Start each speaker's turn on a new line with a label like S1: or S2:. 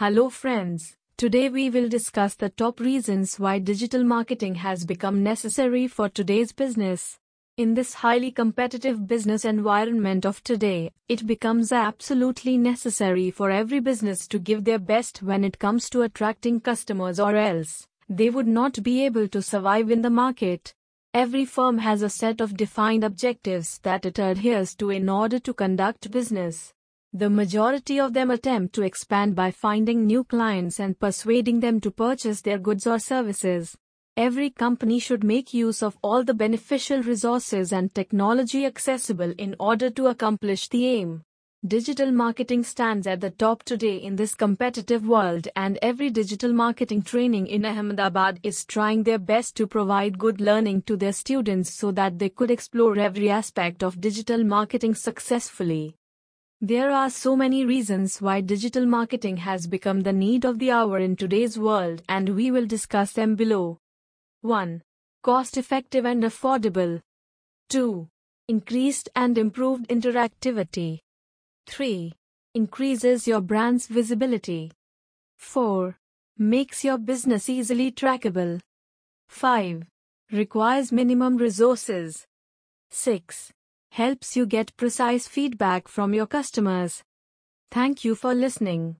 S1: Hello, friends. Today we will discuss the top reasons why digital marketing has become necessary for today's business. In this highly competitive business environment of today, it becomes absolutely necessary for every business to give their best when it comes to attracting customers, or else they would not be able to survive in the market. Every firm has a set of defined objectives that it adheres to in order to conduct business. The majority of them attempt to expand by finding new clients and persuading them to purchase their goods or services. Every company should make use of all the beneficial resources and technology accessible in order to accomplish the aim. Digital marketing stands at the top today in this competitive world, and every digital marketing training in Ahmedabad is trying their best to provide good learning to their students so that they could explore every aspect of digital marketing successfully. There are so many reasons why digital marketing has become the need of the hour in today's world, and we will discuss them below. 1. Cost effective and affordable. 2. Increased and improved interactivity. 3. Increases your brand's visibility. 4. Makes your business easily trackable. 5. Requires minimum resources. 6 helps you get precise feedback from your customers. Thank you for listening.